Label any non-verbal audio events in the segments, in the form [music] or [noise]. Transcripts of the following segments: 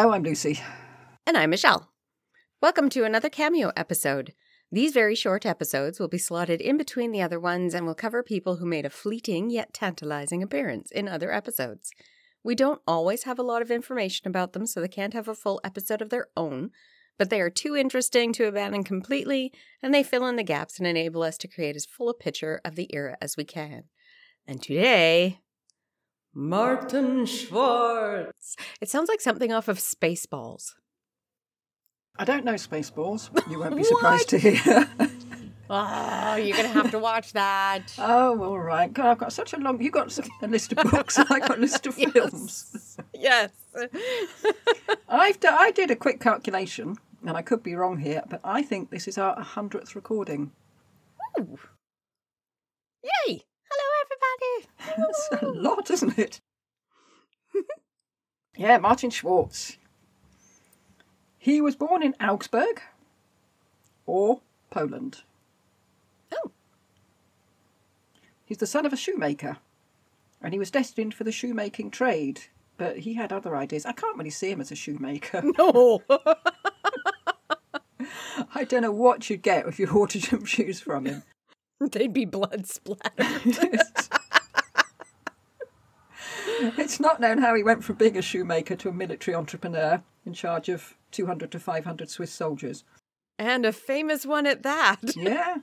Hello, I'm Lucy. And I'm Michelle. Welcome to another cameo episode. These very short episodes will be slotted in between the other ones and will cover people who made a fleeting yet tantalizing appearance in other episodes. We don't always have a lot of information about them, so they can't have a full episode of their own, but they are too interesting to abandon completely, and they fill in the gaps and enable us to create as full a picture of the era as we can. And today, Martin Schwartz. It sounds like something off of Spaceballs. I don't know Spaceballs. But you won't be [laughs] surprised to hear. [laughs] Oh, you're going to have to watch that. [laughs] oh, all right. God, I've got such a long. You got a list of books. I got a list of films. yes. I've d- I did a quick calculation, and I could be wrong here, but I think this is our hundredth recording. Ooh. Yay! Hello, everybody. [laughs] That's a lot, isn't it? [laughs] yeah, Martin Schwartz. He was born in Augsburg or Poland. Oh. He's the son of a shoemaker, and he was destined for the shoemaking trade, but he had other ideas. I can't really see him as a shoemaker. [laughs] No. I don't know what you'd get if you ordered some shoes from him. [laughs] They'd be blood splattered. [laughs] it's not known how he went from being a shoemaker to a military entrepreneur in charge of 200 to 500 Swiss soldiers. and a famous one at that. [laughs] Yeah.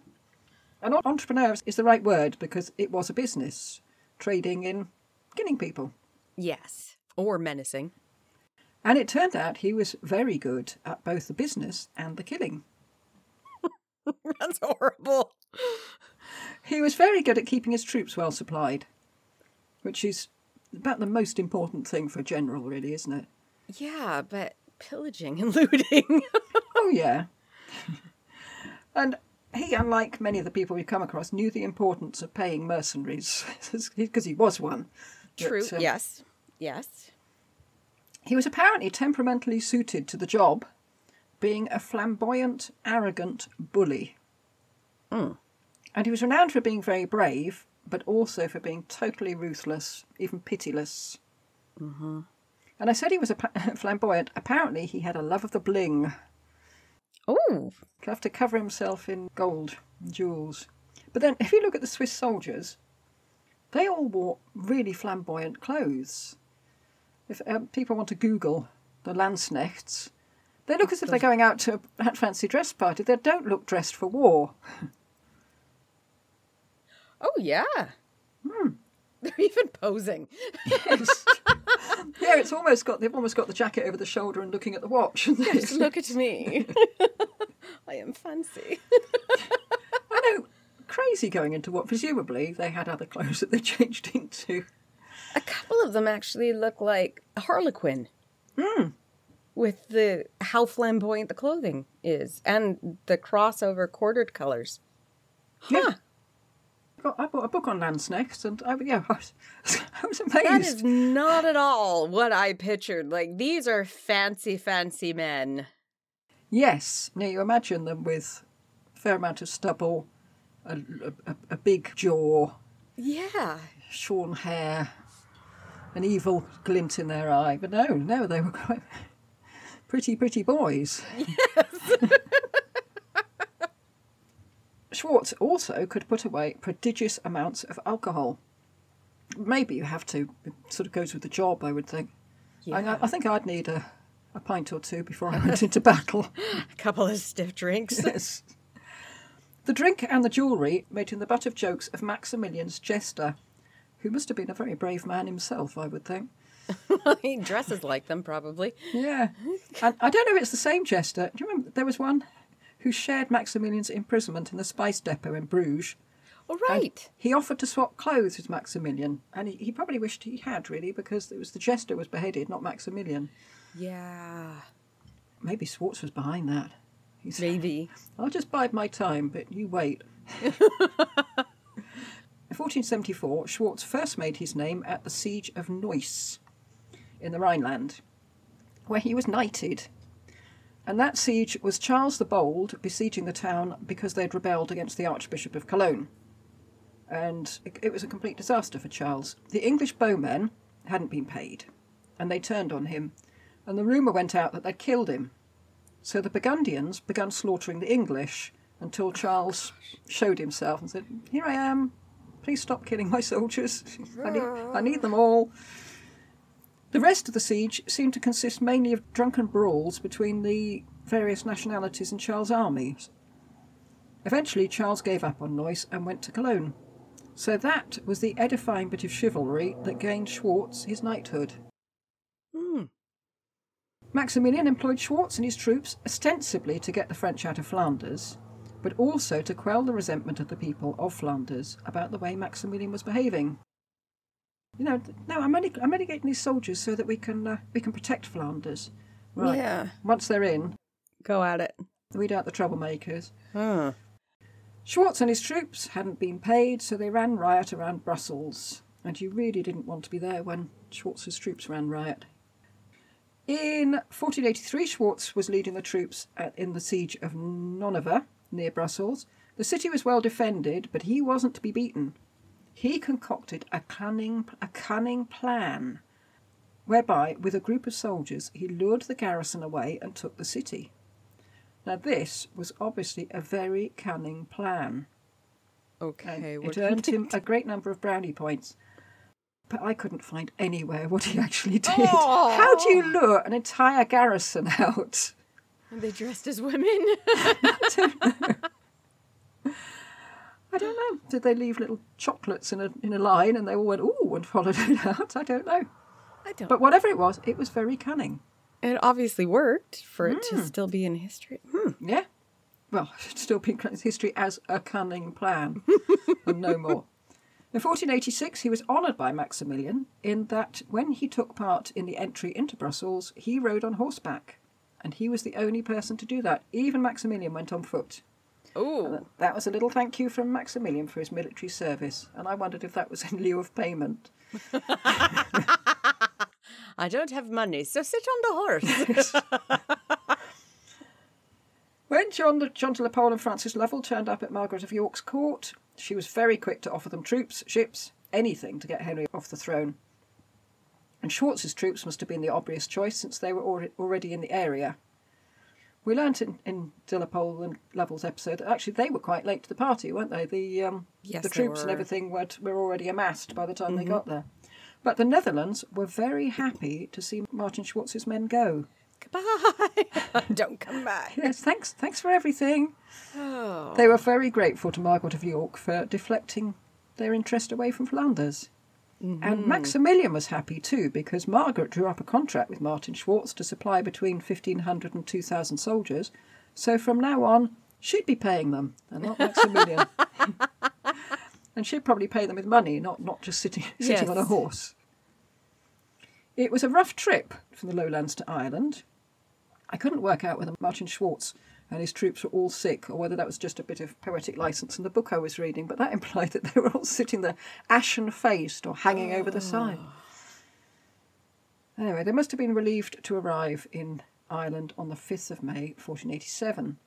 And en- entrepreneur is the right word because it was a business, trading in killing people. Yes. Or menacing. And it turned out he was very good at both the business and the killing. [laughs] That's horrible. He was very good at keeping his troops well supplied, which is about the most important thing for a general, really, isn't it? Yeah, but pillaging and [laughs] looting. Oh, yeah. [laughs] and he, unlike many of the people we've come across, knew the importance of paying mercenaries because he was one. But, True. um, yes. Yes. He was apparently temperamentally suited to the job, being a flamboyant, arrogant bully. Mm. And he was renowned for being very brave, but also for being totally ruthless, even pitiless. Mm-hmm. And I said he was a [laughs] flamboyant. Apparently, he had a love of the bling. Oh. Love to cover himself in gold and jewels. But then, if you look at the Swiss soldiers, they all wore really flamboyant clothes. If um, people want to Google the Landsknechts, they look as if they're going out to a fancy dress party. They don't look dressed for war. Oh, yeah. Hmm. [laughs] They're even posing. Yes. yeah, it's almost got they've almost got the jacket over the shoulder and looking at the watch. Just look at me. [laughs] I am fancy. I know, crazy going into what presumably they had other clothes that they changed into. A couple of them actually look like Harlequin. Hmm. With the how flamboyant the clothing is and the crossover quartered colors. Yeah. I bought a book on Landsknechts and I, yeah, [laughs] I was, I was amazed. That is not at all what I pictured. Like these are fancy, fancy men. Yes. Now you imagine them with a fair amount of stubble, a, a, a big jaw, Yeah. shorn hair, an evil glint in their eye. But no, no, they were quite pretty, pretty boys. Yes. [laughs] Schwartz also could put away prodigious amounts of alcohol. Maybe you have to. It sort of goes with the job, I would think. I, I think I'd need a, a pint or two before I went into battle. [laughs] A couple of stiff drinks. [laughs] Yes. The drink and the jewellery made him the butt of jokes of Maximilian's jester, who must have been a very brave man himself, I would think. [laughs] he dresses like them, probably. Yeah. and I don't know if it's the same jester. Do you remember there was one who shared Maximilian's imprisonment in the spice depot in Bruges? All and. He offered to swap clothes with Maximilian, and he, he probably wished he had, really, because it was the jester was beheaded, not Maximilian. Yeah. Maybe Schwartz was behind that. He said, Maybe. I'll just bide my time, but you wait. [laughs] In 1474, Schwartz first made his name at the siege of Neuss in the Rhineland, where he was knighted. And that siege was Charles the Bold besieging the town because they'd rebelled against the Archbishop of Cologne. And it, was a complete disaster for Charles. The English bowmen hadn't been paid, and they turned on him. and the rumour went out that they'd killed him. So the Burgundians began slaughtering the English until Charles showed himself and said, Here I am, please stop killing my soldiers. I need, I need them all. The rest of the siege seemed to consist mainly of drunken brawls between the various nationalities in Charles' army. Eventually, Charles gave up on Neuss and went to Cologne. So that was the edifying bit of chivalry that gained Schwartz his knighthood. Hmm. Maximilian employed Schwartz and his troops ostensibly to get the French out of Flanders, but also to quell the resentment of the people of Flanders about the way Maximilian was behaving. You know, no, I'm only I'm only getting these soldiers so that we can uh, we can protect Flanders. Right. Yeah. Once they're in, Go at it. weed out the troublemakers. Huh. Schwartz and his troops hadn't been paid, so they ran riot around Brussels. And you really didn't want to be there when Schwartz's troops ran riot. In 1483, Schwartz was leading the troops at, in the siege of Nonnever, near Brussels. The city was well defended, but he wasn't to be beaten. He concocted a cunning, a cunning plan whereby, with a group of soldiers, he lured the garrison away and took the city. Now, this was obviously a very cunning plan. and Okay. it earned him a great number of brownie points. But I couldn't find anywhere what he actually did. Oh. How do you lure an entire garrison [laughs] out? Are they dressed as women? [laughs] I don't know. Did they leave little chocolates in a in a line and they all went ooh and [laughs] followed it out? I don't know. I don't. But whatever it was, it was very cunning. it obviously worked for it to still be in history. Hmm. Yeah. Well, [laughs] still been in history as a cunning plan, [laughs] and no more. In 1486, he was honoured by Maximilian in that when he took part in the entry into Brussels, he rode on horseback. And he was the only person to do that. Even Maximilian went on foot. Oh. That was a little thank you from Maximilian for his military service. And I wondered if that was in lieu of payment. [laughs] I don't have money, so sit on the horse. [laughs] When John, the, John de la Pole and Francis Lovell turned up at Margaret of York's court, she was very quick to offer them troops, ships, anything to get Henry off the throne. And Schwartz's troops must have been the obvious choice since they were already in the area. We learnt in, in de la Pole and Lovell's episode that actually they were quite late to the party, weren't they? The um, Yes, the troops and everything were, were already amassed by the time they got there. But the Netherlands were very happy to see Martin Schwartz's men go. Goodbye. [laughs] don't come back. [laughs] Yes, thanks, thanks for everything. Oh. They were very grateful to Margaret of York for deflecting their interest away from Flanders. And mm-hmm. Maximilian was happy too because Margaret drew up a contract with Martin Schwartz to supply between 1,500 and 2,000 soldiers. So from now on, she'd be paying them and not Maximilian. [laughs] and she'd probably pay them with money, not, not just sitting, [laughs] sitting on a horse. It was a rough trip from the lowlands to Ireland. I couldn't work out whether Martin Schwartz and his troops were all sick or whether that was just a bit of poetic license in the book I was reading, but that [laughs] implied that they were all sitting there ashen faced or hanging over the side. Anyway, they must have been relieved to arrive in Ireland on the 5th of May 1487.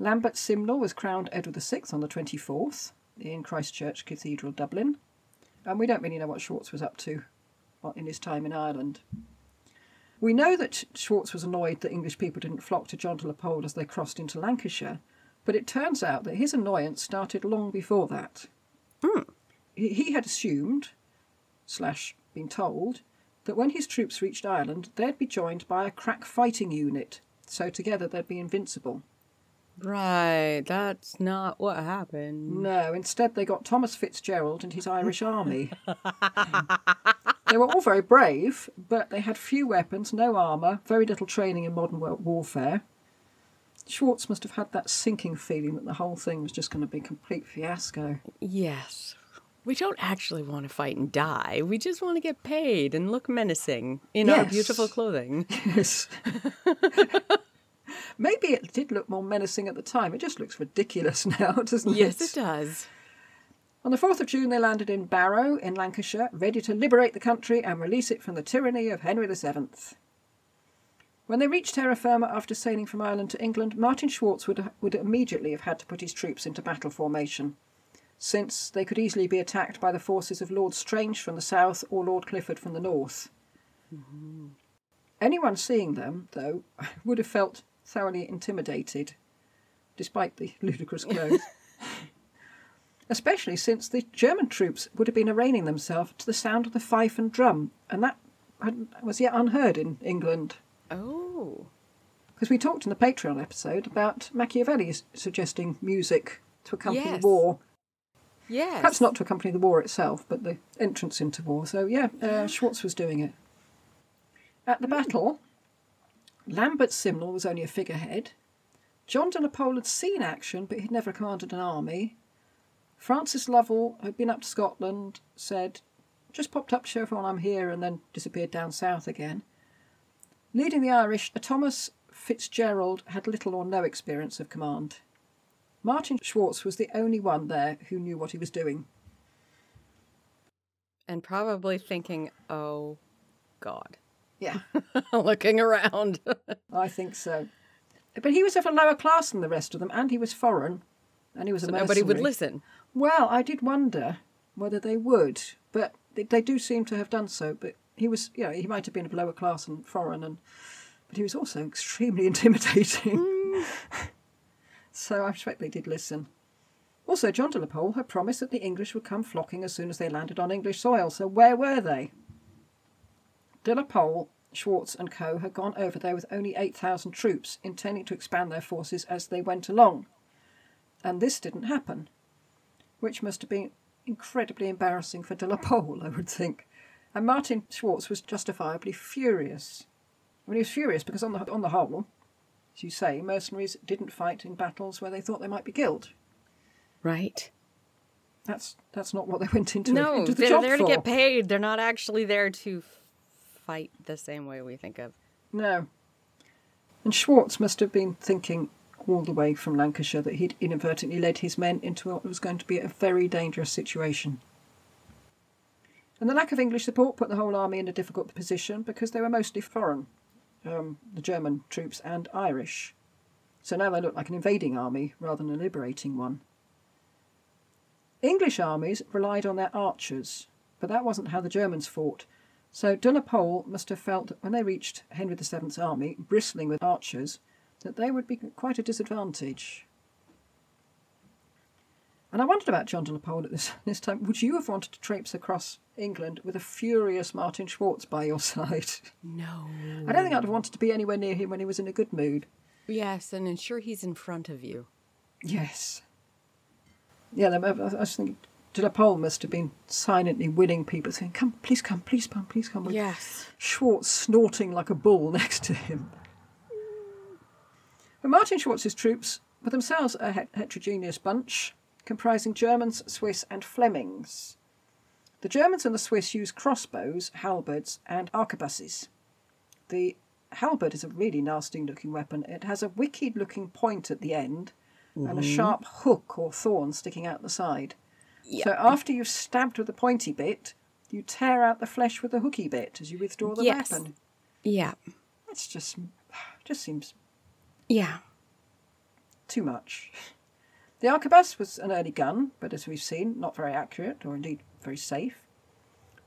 Lambert Simnel was crowned Edward VI on the 24th in Christchurch Cathedral, Dublin. And we don't really know what Schwartz was up to in his time in Ireland. We know that Schwartz was annoyed that English people didn't flock to John de la Pole as they crossed into Lancashire, but it turns out that his annoyance started long before that. Hmm. He, he had assumed, slash been told, that when his troops reached Ireland, they'd be joined by a crack fighting unit, so together they'd be invincible. Right. That's not what happened. No, instead they got Thomas Fitzgerald and his Irish army. [laughs] they were all very brave, but they had few weapons, no armour, very little training in modern warfare. Schwartz must have had that sinking feeling that the whole thing was just going to be a complete fiasco. Yes. We don't actually want to fight and die. We just want to get paid and look menacing in our beautiful clothing. [laughs] Yes. [laughs] Maybe it did look more menacing at the time. It just looks ridiculous [laughs] now, doesn't Yes, it? Yes, it does. On the 4th of June, they landed in Barrow in Lancashire, ready to liberate the country and release it from the tyranny of Henry VII. When they reached terra firma after sailing from Ireland to England, Martin Schwartz would, would immediately have had to put his troops into battle formation, since they could easily be attacked by the forces of Lord Strange from the south or Lord Clifford from the north. Anyone seeing them, though, [laughs] would have felt thoroughly intimidated, despite the ludicrous clothes. [laughs] Especially since the German troops would have been arraigning themselves to the sound of the fife and drum, and that was yet unheard in England. Oh. Because we talked in the Patreon episode about Machiavelli suggesting music to accompany Yes. the war. Yes. Perhaps not to accompany the war itself, but the entrance into war. So, yeah, uh, Schwartz was doing it. At the battle, Lambert Simnel was only a figurehead. John de la Pole had seen action, but he'd never commanded an army. Francis Lovell had been up to Scotland, said, just popped up to show everyone I'm here, and then disappeared down south again. Leading the Irish, a Thomas Fitzgerald had little or no experience of command. Martin Schwartz was the only one there who knew what he was doing. And probably thinking, oh, God. Yeah, [laughs] Looking around. I think so. But he was of a lower class than the rest of them, and he was foreign, and he was a so nobody would listen. Well, I did wonder whether they would, but they, they do seem to have done so. But he was, you know, he might have been of lower class and foreign, and but he was also extremely [laughs] intimidating. [laughs] so I expect they did listen. Also, John de la Pole had promised that the English would come flocking as soon as they landed on English soil. So where were they? De la Pole, Schwartz, and co. had gone over there with only 8,000 troops, intending to expand their forces as they went along. And this didn't happen, which must have been incredibly embarrassing for de la Pole, I would think. And Martin Schwartz was justifiably furious. I mean, he was furious because, on the, on the whole, as you say, mercenaries didn't fight in battles where they thought they might be killed. Right. That's that's not what they went into, No, into the they're job there to get paid. They're not actually there to fight the same way we think of. No. And Schwartz must have been thinking all the way from Lancashire that he'd inadvertently led his men into what was going to be a very dangerous situation. And the lack of English support put the whole army in a difficult position because they were mostly foreign, um, the German troops and Irish. So now they looked like an invading army rather than a liberating one. English armies relied on their archers, but that wasn't how the Germans fought. So la must have felt that when they reached Henry VII's army, bristling with archers, that they would be quite a disadvantage. And I wondered about John de la Pole at this, [laughs] this time. Would you have wanted to traipse across England with a furious Martin Schwartz by your [laughs] side? No. I don't think I'd have wanted to be anywhere near him when he was in a good mood. Yes, and ensure he's in front of you. Yes. Yeah, I was thinking de la Pole must have been silently winning people, saying, Come, please come, please come, please come. with Yes. Schwartz snorting like a bull [laughs] next to him. But Martin Schwartz's troops were themselves a heterogeneous bunch, comprising Germans, Swiss, and Flemings. The Germans and the Swiss used crossbows, halberds, and arquebuses. The halberd is a really nasty looking weapon. It has a wicked looking point at the end and a mm-hmm. sharp hook or thorn sticking out the side. So after you've stabbed with the pointy bit, you tear out the flesh with the hooky bit as you withdraw the Yes. weapon. Yeah. That's just just seems Yeah. too much. The arquebus was an early gun, but as we've seen, not very accurate or indeed very safe.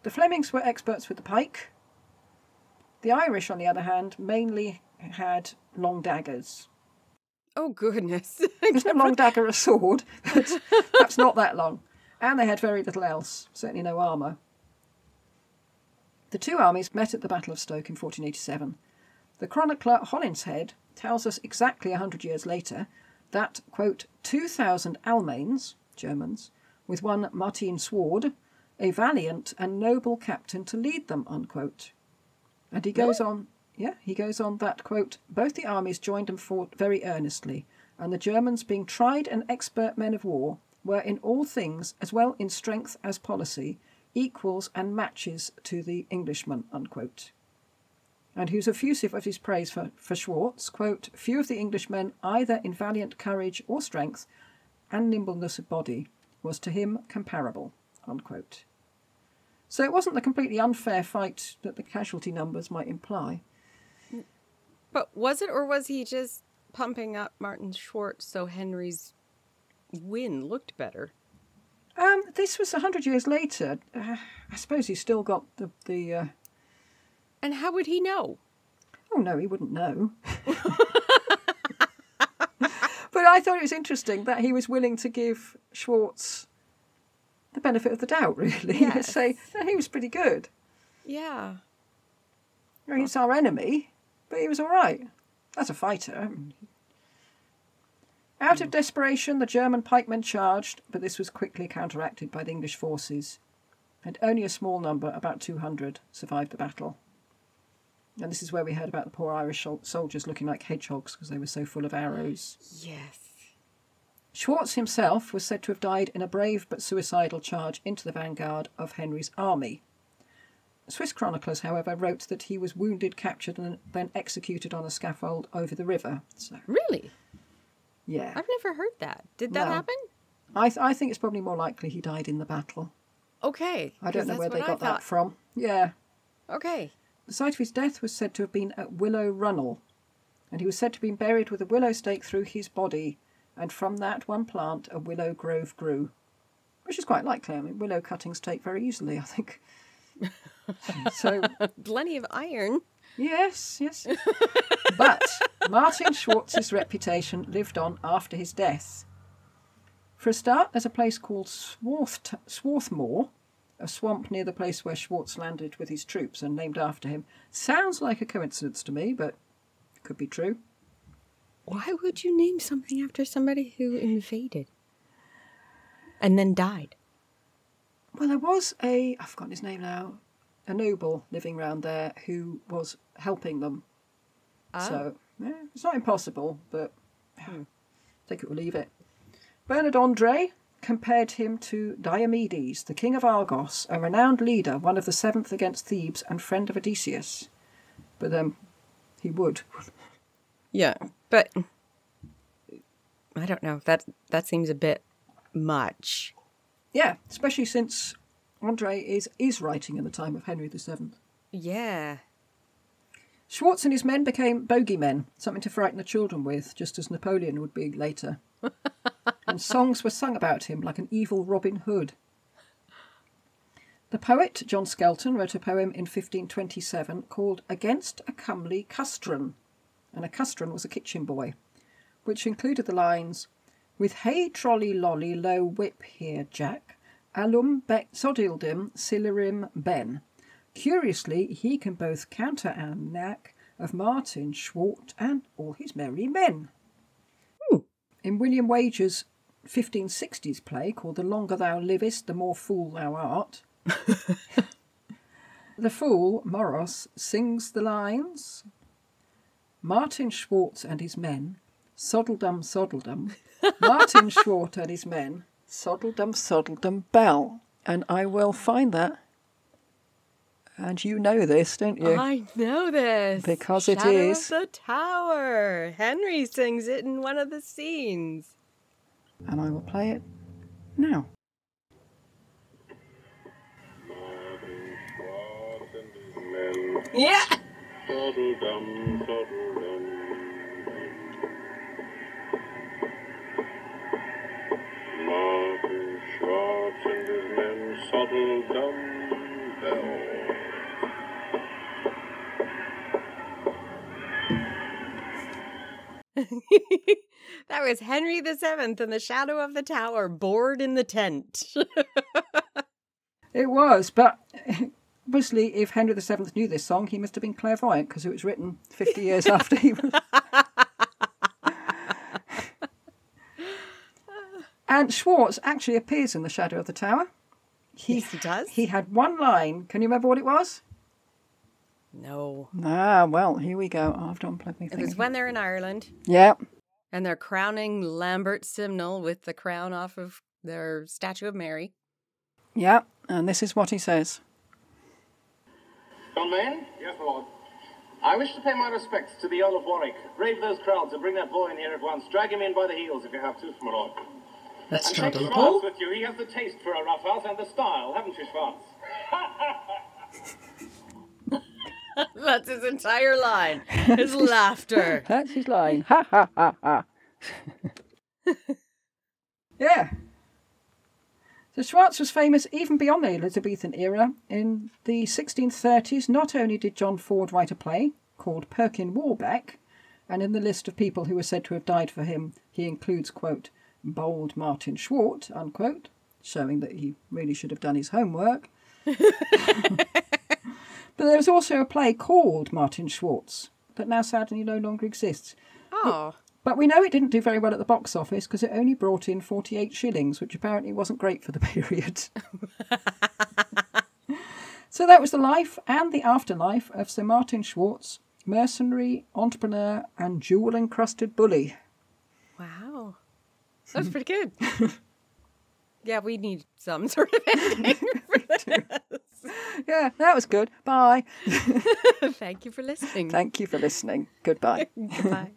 The Flemings were experts with the pike. The Irish, on the other hand, mainly had long daggers. Oh, goodness. [laughs] [laughs] A long dagger a sword? [laughs] But perhaps not that long. And they had very little else, certainly no armour. The two armies met at the Battle of Stoke in 1487. The chronicler Holinshed tells us exactly a hundred years later that, quote, 2,000 Almains, Germans, with one Martin Sword, a valiant and noble captain to lead them, unquote. And he goes on, yeah, he goes on that, quote, both the armies joined and fought very earnestly, and the Germans, being tried and expert men of war, were in all things, as well in strength as policy, equals and matches to the Englishmen, unquote. And he was effusive of his praise for, for Schwartz, quote, few of the Englishmen, either in valiant courage or strength, and nimbleness of body, was to him comparable, unquote. So it wasn't the completely unfair fight that the casualty numbers might imply. But was it, or was he just pumping up Martin Schwartz so Henry's win looked better? Um, this was a hundred years later. Uh, I suppose he's still got the the. Uh, And how would he know? Oh no, he wouldn't know. but I thought it was interesting that he was willing to give Schwartz the benefit of the doubt, [laughs] really. [laughs] Yes. Say "No, he was pretty good. Yeah. I mean, He's our enemy, but he was all right as a fighter. Out of hmm. desperation, the German pikemen charged, but this was quickly counteracted by the English forces, and only a small number, about 200, survived the battle. And this is where we heard about the poor Irish soldiers looking like hedgehogs because they were so full of arrows. Yes. Schwartz himself was said to have died in a brave but suicidal charge into the vanguard of Henry's army. Swiss chroniclers, however, wrote that he was wounded, captured, and then executed on a scaffold over the river. So, Really? yeah. I've never heard that. Did that No. happen? I, th- I think it's probably more likely he died in the battle. Okay. I don't know where they got that from. Yeah. Okay. The site of his death was said to have been at Willow Runnel, and he was said to have been buried with a willow stake through his body, and from that one plant a willow grove grew. Which is quite likely. I mean, willow cuttings take very easily, I think. [laughs] so, Plenty of iron. yes, yes. but Martin Schwartz's reputation lived on after his death. For a start, there's a place called Swarth- Swarthmoor, a swamp near the place where Schwartz landed with his troops and named after him. Sounds like a coincidence to me, but could be true. Why would you name something after somebody who invaded and then died? Well, there was a, I've forgotten his name now, a noble living round there who was helping them. Ah. So, yeah, it's not impossible, but hmm. take it or leave it. Bernard Andre compared him to Diomedes, the king of Argos, a renowned leader, one of the seventh against Thebes and friend of Odysseus. But um, he would. [laughs] Yeah, but I don't know. That that seems a bit much. Yeah, especially since Andre is, is writing in the time of Henry VII. Yeah. Schwartz and his men became bogeymen, something to frighten the children with, just as Napoleon would be later. [laughs] and songs were sung about him like an evil Robin Hood. The poet John Skelton wrote a poem in 1527 called Against a Comely Custron, and a custron was a kitchen boy, which included the lines With hey trolley lolly low whip here, Jack, alum bec sodildim silerim ben. Curiously, he can both counter and knack of Martin Schwart and all his merry men. In William Wager's 1560s play called The Longer Thou Livest, the More Fool Thou Art, [laughs] the fool, Moros, sings the lines Martin Schwartz and his men, soddledum soddledum, [laughs] Martin Schwartz and his men, soddledum soddledum bell. And I will find that. And you know this, don't you? I know this. Because it Shadow is. Of the Tower. Henry sings it in one of the scenes. and I will play it now. Yeah. [laughs] that was Henry the Seventh in the shadow of the tower, bored in the tent. [laughs] It was, but [laughs] obviously, if Henry VII knew this song, he must have been clairvoyant because it was written 50 years after he was. and Schwartz actually appears in The Shadow of the Tower. He, Yes, he does. He had one line. Can you remember what it was? No. Ah, well, here we go. Oh, I've to unplug my It was when they're in Ireland Yeah, and they're crowning Lambert Simnel with the crown off of their statue of Mary. yeah. And this is what he says. John Main? Yes, my lord. I wish to pay my respects to the Earl of Warwick. Brave those crowds and bring that boy in here at once. Drag him in by the heels if you have to, my lord. Let's And start take on the with you. He has the taste for a rough house and the style, haven't you, Schwartz? [laughs] That's his entire line. His [laughs] laughter. [laughs] That's his line. Ha ha ha ha. [laughs] yeah. So Schwartz was famous even beyond the Elizabethan era. In the 1630s, not only did John Ford write a play called Perkin Warbeck, and in the list of people who were said to have died for him, he includes, quote, bold Martin Schwartz, unquote, showing that he really should have done his homework. But there was also a play called Martin Schwartz that now sadly no longer exists. Oh. But we know it didn't do very well at the box office because it only brought in 48 shillings, which apparently wasn't great for the [laughs] period. [laughs] so that was the life and the afterlife of Sir Martin Schwartz, mercenary, entrepreneur, and jewel encrusted bully. Wow. That was pretty good. [laughs] yeah, we need some sort of ending. Yeah, that was good. Bye. [laughs] [laughs] Thank you for listening. Thank you for listening. Goodbye. [laughs] Goodbye.